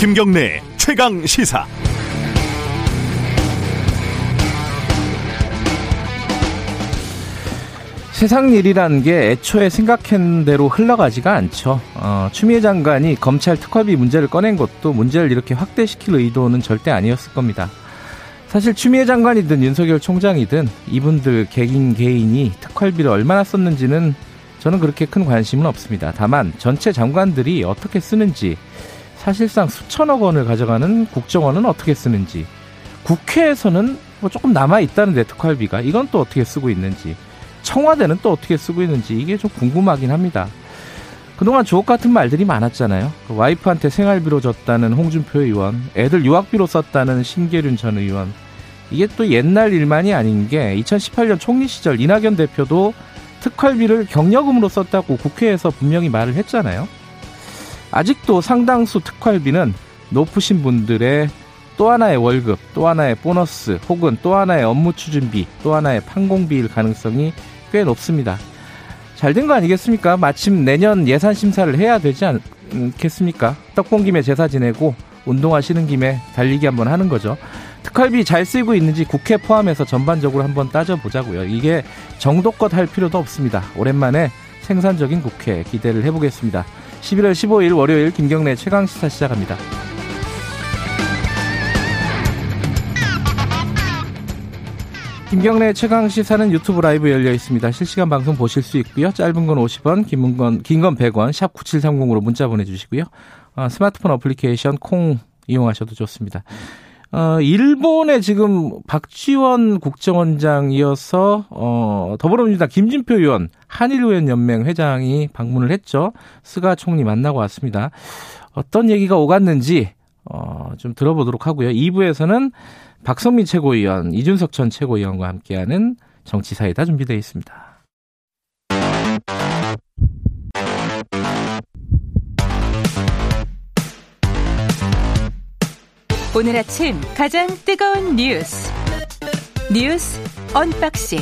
김경래 최강 시사. 세상 일이라는 게 애초에 생각한 대로 흘러가지가 않죠. 어, 추미애 장관이 검찰 특활비 문제를 꺼낸 것도 문제를 이렇게 확대시킬 의도는 절대 아니었을 겁니다. 사실 추미애 장관이든 윤석열 총장이든 이분들 개인 개인이 특활비를 얼마나 썼는지는 저는 그렇게 큰 관심은 없습니다. 다만 전체 장관들이 어떻게 쓰는지 사실상 수천억 원을 가져가는 국정원은 어떻게 쓰는지 국회에서는 뭐 조금 남아 있다는데 특활비가 이건 또 어떻게 쓰고 있는지 청와대는 또 어떻게 쓰고 있는지 이게 좀 궁금하긴 합니다. 그동안 주옥 같은 말들이 많았잖아요. 그 와이프한테 생활비로 줬다는 홍준표 의원, 애들 유학비로 썼다는 신계륜 전 의원. 이게 또 옛날 일만이 아닌 게 2018년 총리 시절 이낙연 대표도 특활비를 경력금으로 썼다고 국회에서 분명히 말을 했잖아요. 아직도 상당수 특활비는 높으신 분들의 또 하나의 월급, 또 하나의 보너스, 혹은 또 하나의 업무 추진비, 또 하나의 판공비일 가능성이 꽤 높습니다. 잘 된 거 아니겠습니까? 마침 내년 예산 심사를 해야 되지 않겠습니까? 떡본 김에 제사 지내고 운동하시는 김에 달리기 한번 하는 거죠. 특활비 잘 쓰고 있는지 국회 포함해서 전반적으로 한번 따져보자고요. 이게 정도껏 할 필요도 없습니다. 오랜만에 생산적인 국회 기대를 해보겠습니다. 11월 15일 월요일 김경래 최강 시사 시작합니다. 김경래 최강 시사는 유튜브 라이브 열려 있습니다. 실시간 방송 보실 수 있고요. 짧은 건 50원, 긴 건, 긴건 100원, 샵 9730으로 문자 보내 주시고요. 어, 스마트폰 어플리케이션 콩 이용하셔도 좋습니다. 어, 일본의 지금 박지원 국정원장이어서, 어, 더불어민주당 김진표 의원, 한일의원연맹 회장이 방문을 했죠. 스가 총리 만나고 왔습니다. 어떤 얘기가 오갔는지, 어, 좀 들어보도록 하고요. 2부에서는 박성민 최고위원, 이준석 전 최고위원과 함께하는 정치사이다 준비되어 있습니다. 오늘 아침 가장 뜨거운 뉴스 뉴스 unboxing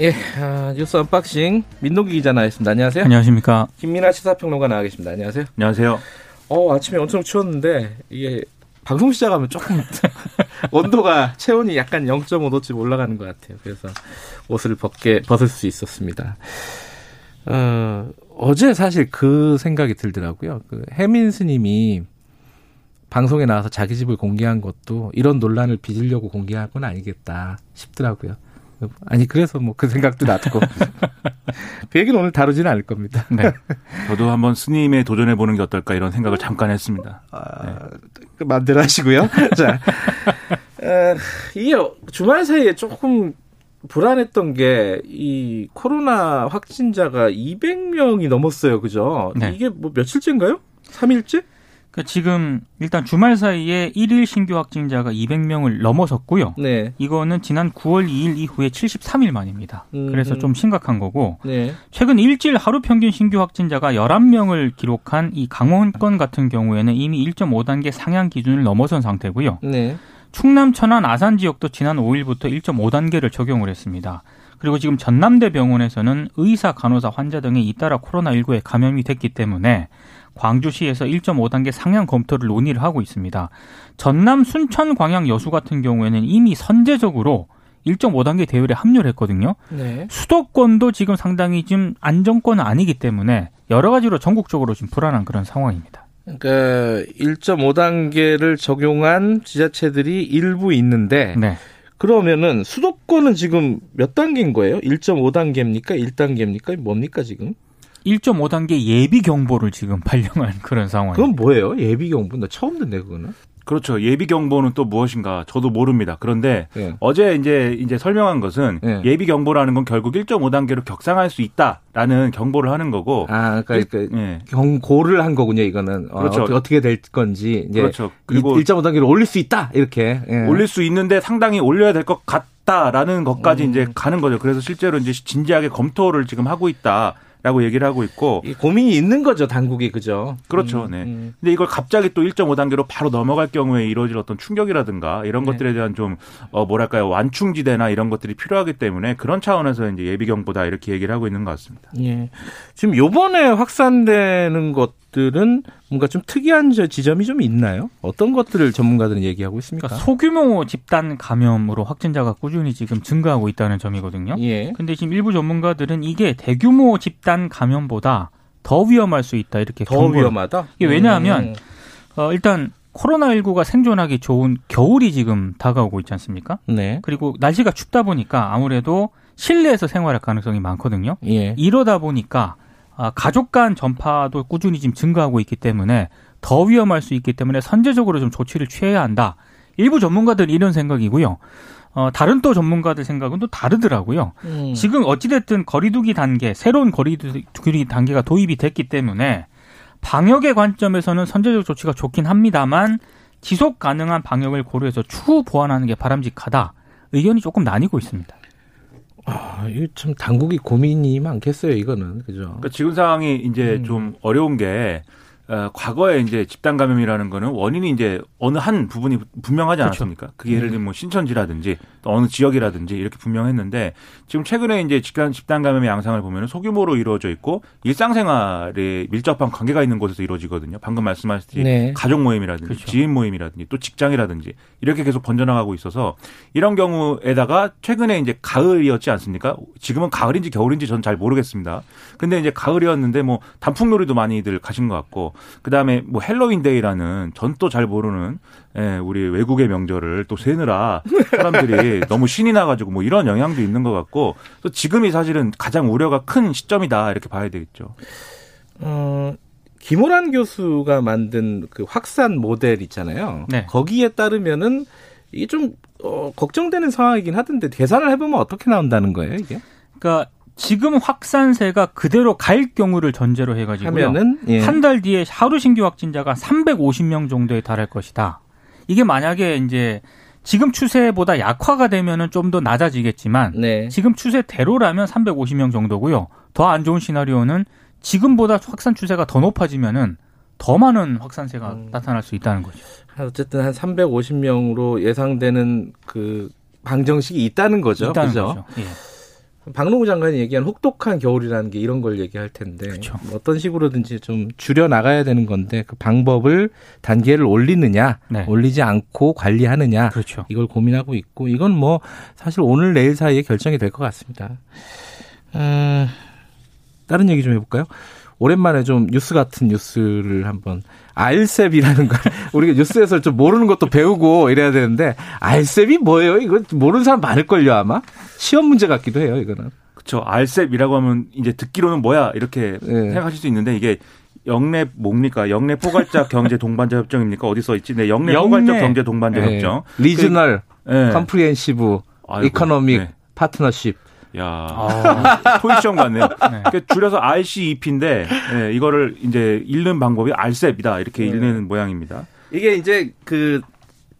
예, 아, 뉴스 unboxing 민동기 기자 나와있습니다. 안녕하세요. 안녕하십니까. 김민아 시사평론가 나와 계십니다. 안녕하세요. 안녕하세요. 어, 아침에 엄청 추웠는데 이게 방송 시작하면 조금 온도가 체온이 약간 0.5도쯤 올라가는 것 같아요. 그래서 옷을 벗게 벗을 수 있었습니다. 어, 어제 사실 그 생각이 들더라고요. 그 혜민 스님이 방송에 나와서 자기 집을 공개한 것도 이런 논란을 빚으려고 공개한 건 아니겠다 싶더라고요. 아니 그래서 뭐 그 생각도 났고 그 얘기는 오늘 다루지는 않을 겁니다. 네. 저도 한번 스님에 도전해 보는 게 어떨까 이런 생각을 잠깐 했습니다. 아, 네. 그 마음대로 하시고요. 자, 어, 이게 주말 사이에 조금 불안했던 게 이 코로나 확진자가 200명이 넘었어요. 그죠? 네. 이게 뭐 며칠째인가요? 3일째? 그러니까 지금 일단 주말 사이에 1일 신규 확진자가 200명을 넘어섰고요. 네. 이거는 지난 9월 2일 이후에 73일 만입니다. 음, 그래서 좀 심각한 거고 네. 최근 일주일 하루 평균 신규 확진자가 11명을 기록한 이 강원권 같은 경우에는 이미 1.5단계 상향 기준을 넘어선 상태고요. 네. 충남, 천안, 아산 지역도 지난 5일부터 1.5단계를 적용을 했습니다. 그리고 지금 전남대 병원에서는 의사, 간호사, 환자 등이 잇따라 코로나19에 감염이 됐기 때문에 광주시에서 1.5단계 상향 검토를 논의를 하고 있습니다. 전남 순천 광양 여수 같은 경우에는 이미 선제적으로 1.5단계 대열에 합류를 했거든요. 네. 수도권도 지금 상당히 좀 안정권은 아니기 때문에 여러 가지로 전국적으로 좀 불안한 그런 상황입니다. 그러니까 1.5단계를 적용한 지자체들이 일부 있는데 네. 그러면은 수도권은 지금 몇 단계인 거예요? 1.5단계입니까? 1단계입니까? 뭡니까 지금? 1.5단계 예비 경보를 지금 발령한 그런 상황. 그건 뭐예요? 예비 경보? 나 처음 듣네 그거는. 그렇죠. 예비 경보는 또 무엇인가 저도 모릅니다. 그런데 네. 어제 이제 이제 설명한 것은 네. 예비 경보라는 건 결국 1.5 단계로 격상할 수 있다라는 경보를 하는 거고. 아, 그러니까, 그러니까 네. 경고를 한 거군요. 이거는 어, 그렇죠. 어, 떻게 될 건지. 그렇죠. 그리고 1.5 단계로 올릴 수 있다 이렇게. 예. 올릴 수 있는데 상당히 올려야 될 것 같 다라는 것까지 음. 이제 가는 거죠. 그래서 실제로 이제 진지하게 검토를 지금 하고 있다. 라고 얘기를 하고 있고 고민이 있는 거죠 당국이 그죠 그렇죠 음, 네 음. 근데 이걸 갑자기 또 1.5단계로 바로 넘어갈 경우에 이루어질 어떤 충격이라든가 이런 네. 것들에 대한 좀 어, 뭐랄까요 완충지대나 이런 것들이 필요하기 때문에 그런 차원에서 이제 예비경보다 이렇게 얘기를 하고 있는 것 같습니다 예 지금 요번에 확산되는 것 것들은 뭔가 좀 특이한 지점이 좀 있나요? 어떤 것들을 전문가들은 얘기하고 있습니까? 그러니까 소규모 집단 감염으로 확진자가 꾸준히 지금 증가하고 있다는 점이거든요. 예. 근데 지금 일부 전문가들은 이게 대규모 집단 감염보다 더 위험할 수 있다 이렇게 더 경고를. 위험하다. 이게 왜냐하면 음. 어, 일단 코로나19가 생존하기 좋은 겨울이 지금 다가오고 있지 않습니까? 네. 그리고 날씨가 춥다 보니까 아무래도 실내에서 생활할 가능성이 많거든요. 예. 이러다 보니까 아, 가족 간 전파도 꾸준히 지금 증가하고 있기 때문에 더 위험할 수 있기 때문에 선제적으로 좀 조치를 취해야 한다. 일부 전문가들 이런 생각이고요. 어, 다른 또 전문가들 생각은 또 다르더라고요. 음. 지금 어찌됐든 거리두기 단계, 새로운 거리두기 단계가 도입이 됐기 때문에 방역의 관점에서는 선제적 조치가 좋긴 합니다만 지속 가능한 방역을 고려해서 추후 보완하는 게 바람직하다. 의견이 조금 나뉘고 있습니다. 아, 이거 참 당국이 고민이 많겠어요, 이거는. 그죠? 그러니까 지금 상황이 이제 음. 좀 어려운 게 어, 과거에 이제 집단 감염이라는 거는 원인이 이제 어느 한 부분이 분명하지 그렇죠. 않았습니까? 그게 예를 들면 뭐 신천지라든지 또 어느 지역이라든지 이렇게 분명했는데 지금 최근에 이제 집단 집단 감염의 양상을 보면 소규모로 이루어져 있고 일상생활에 밀접한 관계가 있는 곳에서 이루어지거든요. 방금 말씀하셨듯이 네. 가족 모임이라든지 그렇죠. 지인 모임이라든지 또 직장이라든지 이렇게 계속 번져나가고 있어서 이런 경우에다가 최근에 이제 가을이었지 않습니까? 지금은 가을인지 겨울인지 저는 잘 모르겠습니다. 근데 이제 가을이었는데 뭐 단풍놀이도 많이들 가신 것 같고 그 다음에 뭐 헬로윈데이라는 전 또 잘 모르는 예, 우리 외국의 명절을 또 쇠느라 사람들이 너무 신이 나가지고 뭐 이런 영향도 있는 것 같고 또 지금이 사실은 가장 우려가 큰 시점이다 이렇게 봐야 되겠죠. 어, 김호란 교수가 만든 그 확산 모델 있잖아요. 네. 거기에 따르면은 이게 좀 어, 걱정되는 상황이긴 하던데 계산을 해보면 어떻게 나온다는 거예요 이게? 그러니까 지금 확산세가 그대로 갈 경우를 전제로 해가지고요. 예. 한달 뒤에 하루 신규 확진자가 350명 정도에 달할 것이다. 이게 만약에 이제 지금 추세보다 약화가 되면은 좀 더 낮아지겠지만 네. 지금 추세대로라면 350명 정도고요. 더 안 좋은 시나리오는 지금보다 확산 추세가 더 높아지면은 더 많은 확산세가 음. 나타날 수 있다는 거죠. 어쨌든 한 350명으로 예상되는 그 방정식이 있다는 거죠. 있다는 그죠? 거죠. 예. 박노구 장관이 얘기한 혹독한 겨울이라는 게 이런 걸 얘기할 텐데 그렇죠. 뭐 어떤 식으로든지 좀 줄여 나가야 되는 건데 그 방법을 단계를 올리느냐 네. 올리지 않고 관리하느냐 그렇죠. 이걸 고민하고 있고 이건 뭐 사실 오늘 내일 사이에 결정이 될 것 같습니다. 음, 다른 얘기 좀 해볼까요? 오랜만에 좀 뉴스 같은 뉴스를 한번 RCEP이라는 걸 우리가 뉴스에서 좀 모르는 것도 배우고 이래야 되는데 RCEP이 뭐예요? 이거 모르는 사람 많을걸요 아마 시험 문제 같기도 해요 이거는. 그렇죠. RCEP이라고 하면 이제 듣기로는 뭐야 이렇게 네. 생각하실 수 있는데 이게 역내 뭡니까? 역내 포괄적 경제 동반자 협정입니까? 어디 써 있지? 네, 역내, 역내. 포괄적 경제 동반자 네. 협정. Regional 그, Comprehensive Economic 네. 파트너십. 야, 아. 토익 시험 같네요. 네. 그러니까 줄여서 RCEP인데 네, 이거를 이제 읽는 방법이 RCEP이다 이렇게 네. 읽는 모양입니다. 이게 이제 그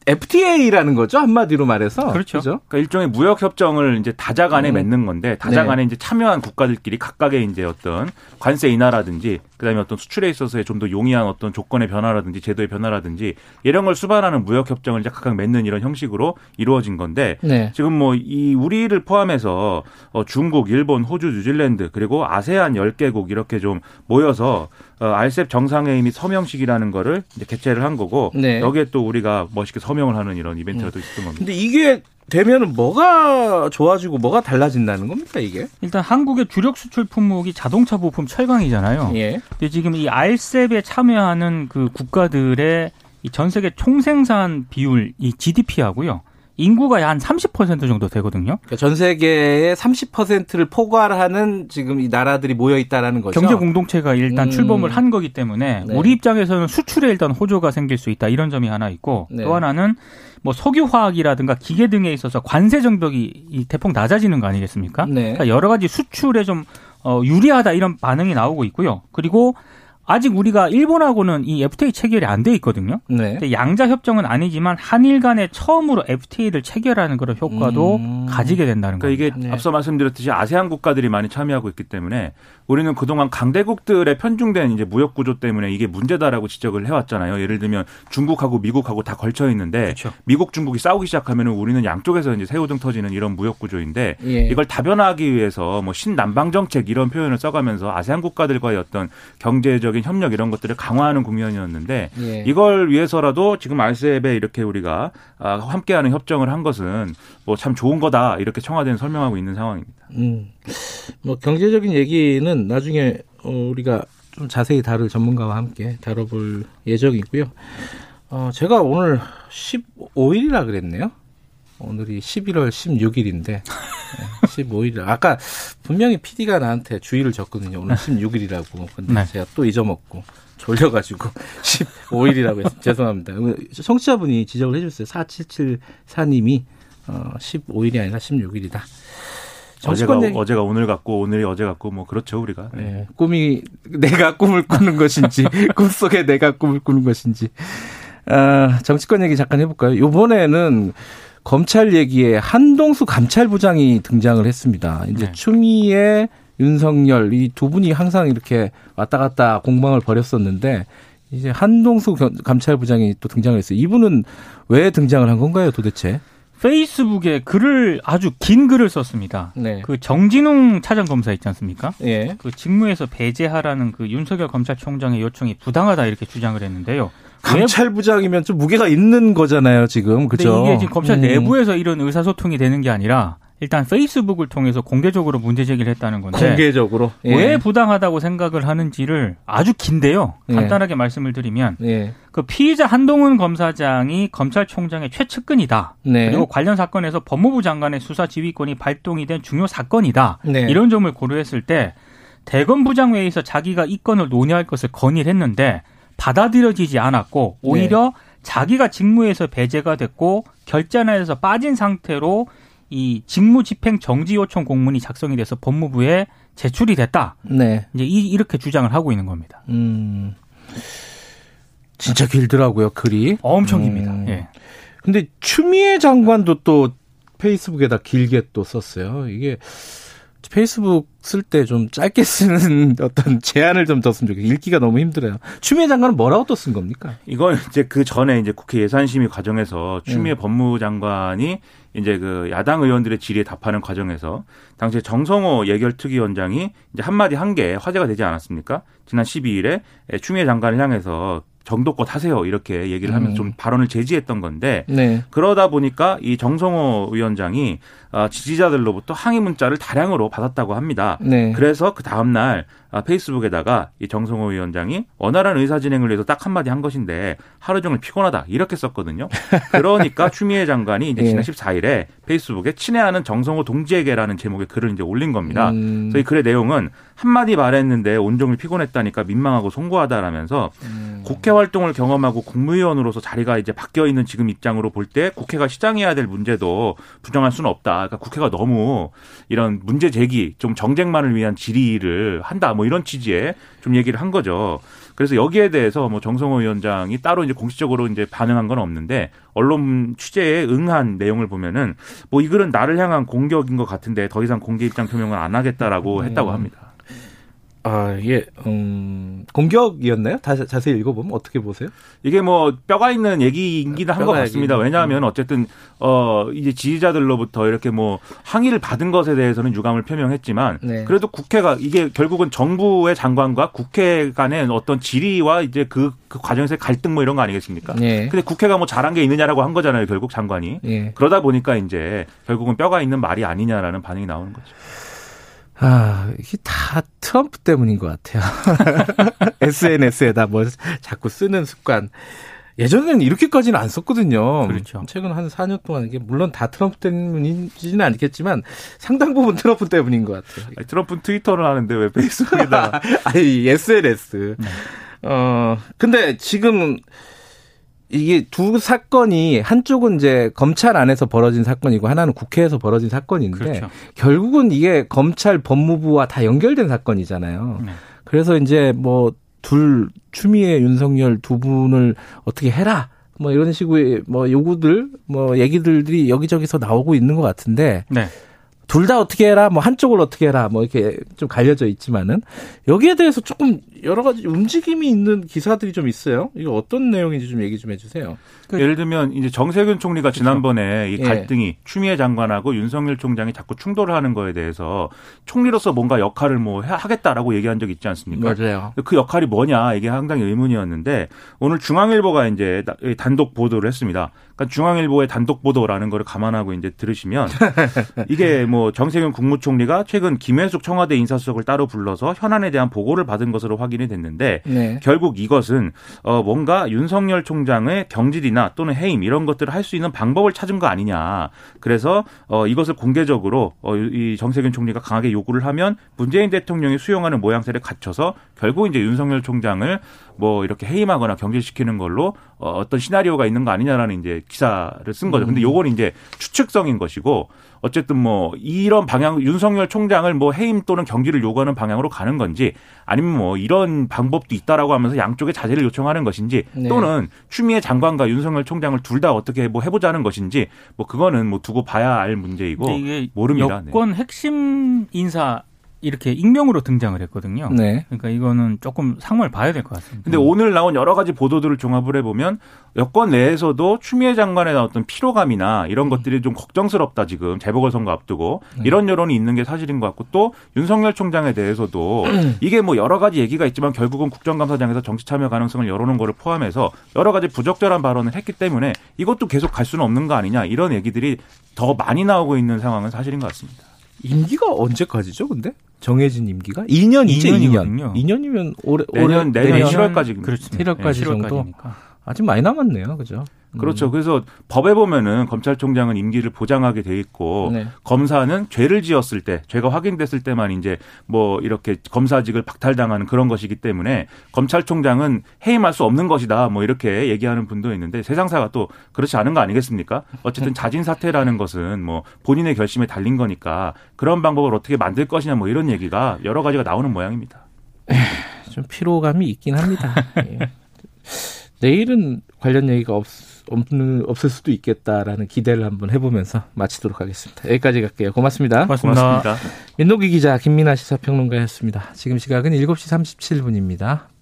FTA라는 거죠 한마디로 말해서 그렇죠. 그렇죠? 그러니까 일종의 무역 협정을 이제 다자간에 음. 맺는 건데 다자간에 네. 이제 참여한 국가들끼리 각각의 이제 어떤 관세 인하라든지 그다음에 어떤 수출에 있어서의 좀 더 용이한 어떤 조건의 변화라든지 제도의 변화라든지 이런 걸 수반하는 무역 협정을 이제 각각 맺는 이런 형식으로 이루어진 건데 네. 지금 뭐 이 우리를 포함해서 어 중국, 일본, 호주, 뉴질랜드 그리고 아세안 10개국 이렇게 좀 모여서 어, 알셉 정상회의 및 서명식이라는 거를 이제 개최를 한 거고 네. 여기에 또 우리가 멋있게 서명을 하는 이런 이벤트가 음. 또 있었던 겁니다. 근데 이게 되면은 뭐가 좋아지고 뭐가 달라진다는 겁니까 이게? 일단 한국의 주력 수출 품목이 자동차 부품 철강이잖아요. 예. 근데 지금 이 알셉에 참여하는 그 국가들의 이 전 세계 총생산 비율 이 GDP하고요. 인구가 한 30% 정도 되거든요. 그러니까 전 세계의 30%를 포괄하는 지금 이 나라들이 모여 있다라는 거죠. 경제 공동체가 일단 음. 출범을 한 거기 때문에 네. 우리 입장에서는 수출에 일단 호조가 생길 수 있다 이런 점이 하나 있고 네. 또 하나는 뭐 석유 화학이라든가 기계 등에 있어서 관세 정벽이 대폭 낮아지는 거 아니겠습니까? 네. 그러니까 여러 가지 수출에 좀 어, 유리하다 이런 반응이 나오고 있고요. 그리고 아직 우리가 일본하고는 이 FTA 체결이 안 돼 있거든요. 네. 양자 협정은 아니지만 한일 간에 처음으로 FTA를 체결하는 그런 효과도 음. 가지게 된다는 거예요. 그러니까 이게 네. 앞서 말씀드렸듯이 아세안 국가들이 많이 참여하고 있기 때문에 우리는 그동안 강대국들의 편중된 이제 무역 구조 때문에 이게 문제다라고 지적을 해왔잖아요. 예를 들면 중국하고 미국하고 다 걸쳐 있는데 그렇죠. 미국 중국이 싸우기 시작하면 우리는 양쪽에서 이제 새우등 터지는 이런 무역 구조인데 예. 이걸 다변화하기 위해서 뭐 신남방 정책 이런 표현을 써가면서 아세안 국가들과의 어떤 경제적 국제적인 협력 이런 것들을 강화하는 국면이었는데 예. 이걸 위해서라도 지금 알셉에 이렇게 우리가 아, 함께하는 협정을 한 것은 뭐 참 좋은 거다 이렇게 청와대는 설명하고 있는 상황입니다. 음, 뭐 경제적인 얘기는 나중에 어, 우리가 좀 자세히 다룰 전문가와 함께 다뤄볼 예정이고요. 어, 제가 오늘 15일이라 그랬네요. 오늘이 11월 16일인데 15일. 아까 분명히 PD가 나한테 주의를 줬거든요. 오늘 16일이라고. 근데 네. 제가 또 잊어먹고 졸려가지고 15일이라고 했어요. 죄송합니다. 청취자분이 지적을 해주셨어요. 4774님이 어, 15일이 아니라 16일이다. 어제가 얘기. 어제가 오늘 같고 오늘이 어제 같고 뭐 그렇죠 우리가. 네. 네. 꿈이 내가 꿈을 꾸는 것인지 꿈 속에 내가 꿈을 꾸는 것인지. 아, 정치권 얘기 잠깐 해볼까요? 이번에는 검찰 얘기에 한동수 감찰부장이 등장을 했습니다. 이제 네. 추미애 윤석열 이 두 분이 항상 이렇게 왔다 갔다 공방을 벌였었는데 이제 한동수 감찰부장이 또 등장을 했어요. 이분은 왜 등장을 한 건가요, 도대체? 페이스북에 글을 아주 긴 글을 썼습니다. 네. 그 정진웅 차장 검사 있지 않습니까? 예. 그 직무에서 배제하라는 그 윤석열 검찰총장의 요청이 부당하다 이렇게 주장을 했는데요. 감찰부장이면 좀 무게가 있는 거잖아요, 지금. 그죠? 이게 지금 검찰 음. 내부에서 이런 의사소통이 되는 게 아니라 일단 페이스북을 통해서 공개적으로 문제 제기를 했다는 건데 공개적으로 예. 왜 부당하다고 생각을 하는지를 아주 긴데요. 예. 간단하게 예. 말씀을 드리면 예. 그 피의자 한동훈 검사장이 검찰총장의 최측근이다. 네. 그리고 관련 사건에서 법무부 장관의 수사 지휘권이 발동이 된 중요 사건이다. 네. 이런 점을 고려했을 때 대검 부장 회의에서 자기가 이 건을 논의할 것을 건의를 했는데 받아들여지지 않았고 오히려 네. 자기가 직무에서 배제가 됐고 결재안에서 빠진 상태로 이 직무 집행 정지 요청 공문이 작성이 돼서 법무부에 제출이 됐다. 네. 이제 이, 이렇게 주장을 하고 있는 겁니다. 음. 진짜 길더라고요, 글이. 엄청 깁니다. 음. 예. 근데 추미애 장관도 또 페이스북에다 길게 또 썼어요. 이게 페이스북 쓸 때 좀 짧게 쓰는 어떤 제한을 좀 뒀으면 좋겠어요. 읽기가 너무 힘들어요. 추미애 장관은 뭐라고 또 쓴 겁니까? 이건 이제 그 전에 이제 국회 예산심의 과정에서 추미애 네. 법무장관이 이제 그 야당 의원들의 질의에 답하는 과정에서 당시에 정성호 예결특위원장이 이제 한마디 한 게 화제가 되지 않았습니까? 지난 12일에 추미애 장관을 향해서 정도껏 하세요 이렇게 얘기를 하면서 음. 좀 발언을 제지했던 건데 네. 그러다 보니까 이 정성호 위원장이 아, 지지자들로부터 항의 문자를 다량으로 받았다고 합니다. 네. 그래서 그 다음 날 아, 페이스북에다가 이 정성호 위원장이 원활한 의사 진행을 위해서 딱 한마디 한 것인데 하루 종일 피곤하다 이렇게 썼거든요. 그러니까 추미애 장관이 이제 지난 14일에 페이스북에 친애하는 정성호 동지에게라는 제목의 글을 이제 올린 겁니다. 음. 그래서 이 글의 내용은 한마디 말했는데 온종일 피곤했다니까 민망하고 송구하다라면서 음. 국회 활동을 경험하고 국무위원으로서 자리가 이제 바뀌어 있는 지금 입장으로 볼 때 국회가 시장해야 될 문제도 부정할 수는 없다. 그러니까 국회가 너무 이런 문제 제기, 좀 정쟁만을 위한 질의를 한다. 뭐 이런 취지의 좀 얘기를 한 거죠. 그래서 여기에 대해서 뭐 정성호 위원장이 따로 이제 공식적으로 이제 반응한 건 없는데 언론 취재에 응한 내용을 보면은 뭐 이 글은 나를 향한 공격인 것 같은데 더 이상 공개 입장 표명을 안 하겠다라고 음. 했다고 합니다. 아, 예, 음, 공격이었나요? 다, 자세히 읽어보면 어떻게 보세요? 이게 뭐 뼈가 있는 얘기이긴 한것 같습니다. 왜냐하면 음. 어쨌든 어 이제 지지자들로부터 이렇게 뭐 항의를 받은 것에 대해서는 유감을 표명했지만 네. 그래도 국회가 이게 결국은 정부의 장관과 국회 간의 어떤 질의와 이제 그, 그 과정에서의 갈등 뭐 이런 거 아니겠습니까? 네. 근데 국회가 뭐 잘한 게 있느냐라고 한 거잖아요, 결국 장관이. 네. 그러다 보니까 이제 결국은 뼈가 있는 말이 아니냐라는 반응이 나오는 거죠. 아, 이게 다 트럼프 때문인 것 같아요. SNS에다 뭐 자꾸 쓰는 습관. 예전에는 이렇게까지는 안 썼거든요. 그렇죠. 최근 한 4년 동안 이게 물론 다 트럼프 때문인지는 않겠지만 상당 부분 트럼프 때문인 것 같아요. 아니, 트럼프는 트위터를 하는데 왜 페이스북에다? 아니 SNS. 네. 어 근데 지금 이게 두 사건이 한쪽은 이제 검찰 안에서 벌어진 사건이고 하나는 국회에서 벌어진 사건인데 그렇죠. 결국은 이게 검찰 법무부와 다 연결된 사건이잖아요. 네. 그래서 이제 뭐 둘 추미애 윤석열 두 분을 어떻게 해라 뭐 이런 식의 뭐 요구들 뭐 얘기들이 여기저기서 나오고 있는 것 같은데 네. 둘 다 어떻게 해라, 뭐 한쪽을 어떻게 해라, 뭐 이렇게 좀 갈려져 있지만은 여기에 대해서 조금 여러 가지 움직임이 있는 기사들이 좀 있어요. 이거 어떤 내용인지 좀 얘기 좀 해주세요. 그, 예를 들면 이제 정세균 총리가 그렇죠. 지난번에 이 예. 갈등이 예. 추미애 장관하고 윤석열 총장이 자꾸 충돌을 하는 거에 대해서 총리로서 뭔가 역할을 뭐 하겠다라고 얘기한 적 있지 않습니까? 맞아요. 그 역할이 뭐냐 이게 상당히 의문이었는데 오늘 중앙일보가 이제 단독 보도를 했습니다. 그러니까 중앙일보의 단독 보도라는 거를 감안하고 이제 들으시면 이게 뭐 정세균 국무총리가 최근 김혜숙 청와대 인사수석을 따로 불러서 현안에 대한 보고를 받은 것으로 확인이 됐는데 네. 결국 이것은 어 뭔가 윤석열 총장의 경질이 나 또는 해임 이런 것들을 할 수 있는 방법을 찾은 거 아니냐. 그래서 어 이것을 공개적으로 어이 정세균 총리가 강하게 요구를 하면 문재인 대통령이 수용하는 모양새를 갖춰서 결국 이제 윤석열 총장을 뭐 이렇게 해임하거나 경질시키는 걸로 어, 어떤 시나리오가 있는 거 아니냐라는 이제 기사를 쓴 거죠. 근데 음. 요건 이제 추측성인 것이고 어쨌든 뭐 이런 방향 윤석열 총장을 뭐 해임 또는 경질을 요구하는 방향으로 가는 건지 아니면 뭐 이런 방법도 있다라고 하면서 양쪽에 자제를 요청하는 것인지 네. 또는 추미애 장관과 윤석열 총장을 둘 다 어떻게 뭐 해보자는 것인지 뭐 그거는 뭐 두고 봐야 알 문제이고 모릅니다. 여권 네. 핵심 인사 이렇게 익명으로 등장을 했거든요. 네. 그러니까 이거는 조금 상황을 봐야 될 것 같습니다. 근데 오늘 나온 여러 가지 보도들을 종합을 해보면 여권 내에서도 추미애 장관의 어떤 피로감이나 이런 것들이 좀 걱정스럽다 지금 재보궐선거 앞두고 네. 이런 여론이 있는 게 사실인 것 같고 또 윤석열 총장에 대해서도 이게 뭐 여러 가지 얘기가 있지만 결국은 국정감사장에서 정치 참여 가능성을 열어놓은 거를 포함해서 여러 가지 부적절한 발언을 했기 때문에 이것도 계속 갈 수는 없는 거 아니냐 이런 얘기들이 더 많이 나오고 있는 상황은 사실인 것 같습니다. 임기가 언제까지죠, 근데? 정해진 임기가? 2년이죠, 2년. 2년이면 올해, 내년, 올해, 내년, 내년 7월까지. 그렇죠. 7월까지 네, 정도. 7월까지니까. 아직 많이 남았네요. 그죠? 그렇죠. 음. 그래서 법에 보면은 검찰총장은 임기를 보장하게 돼 있고 네. 검사는 죄를 지었을 때, 죄가 확인됐을 때만 이제 뭐 이렇게 검사직을 박탈당하는 그런 것이기 때문에 검찰총장은 해임할 수 없는 것이다. 뭐 이렇게 얘기하는 분도 있는데 세상사가 또 그렇지 않은 거 아니겠습니까? 어쨌든 네. 자진 사퇴라는 것은 뭐 본인의 결심에 달린 거니까 그런 방법을 어떻게 만들 것이냐 뭐 이런 얘기가 여러 가지가 나오는 모양입니다. 좀 피로감이 있긴 합니다. 예. 내일은 관련 얘기가 없, 없을 수도 있겠다라는 기대를 한번 해보면서 마치도록 하겠습니다. 여기까지 갈게요. 고맙습니다. 고맙습니다. 고맙습니다. 민노기 기자, 김민아 시사평론가였습니다. 지금 시각은 7시 37분입니다.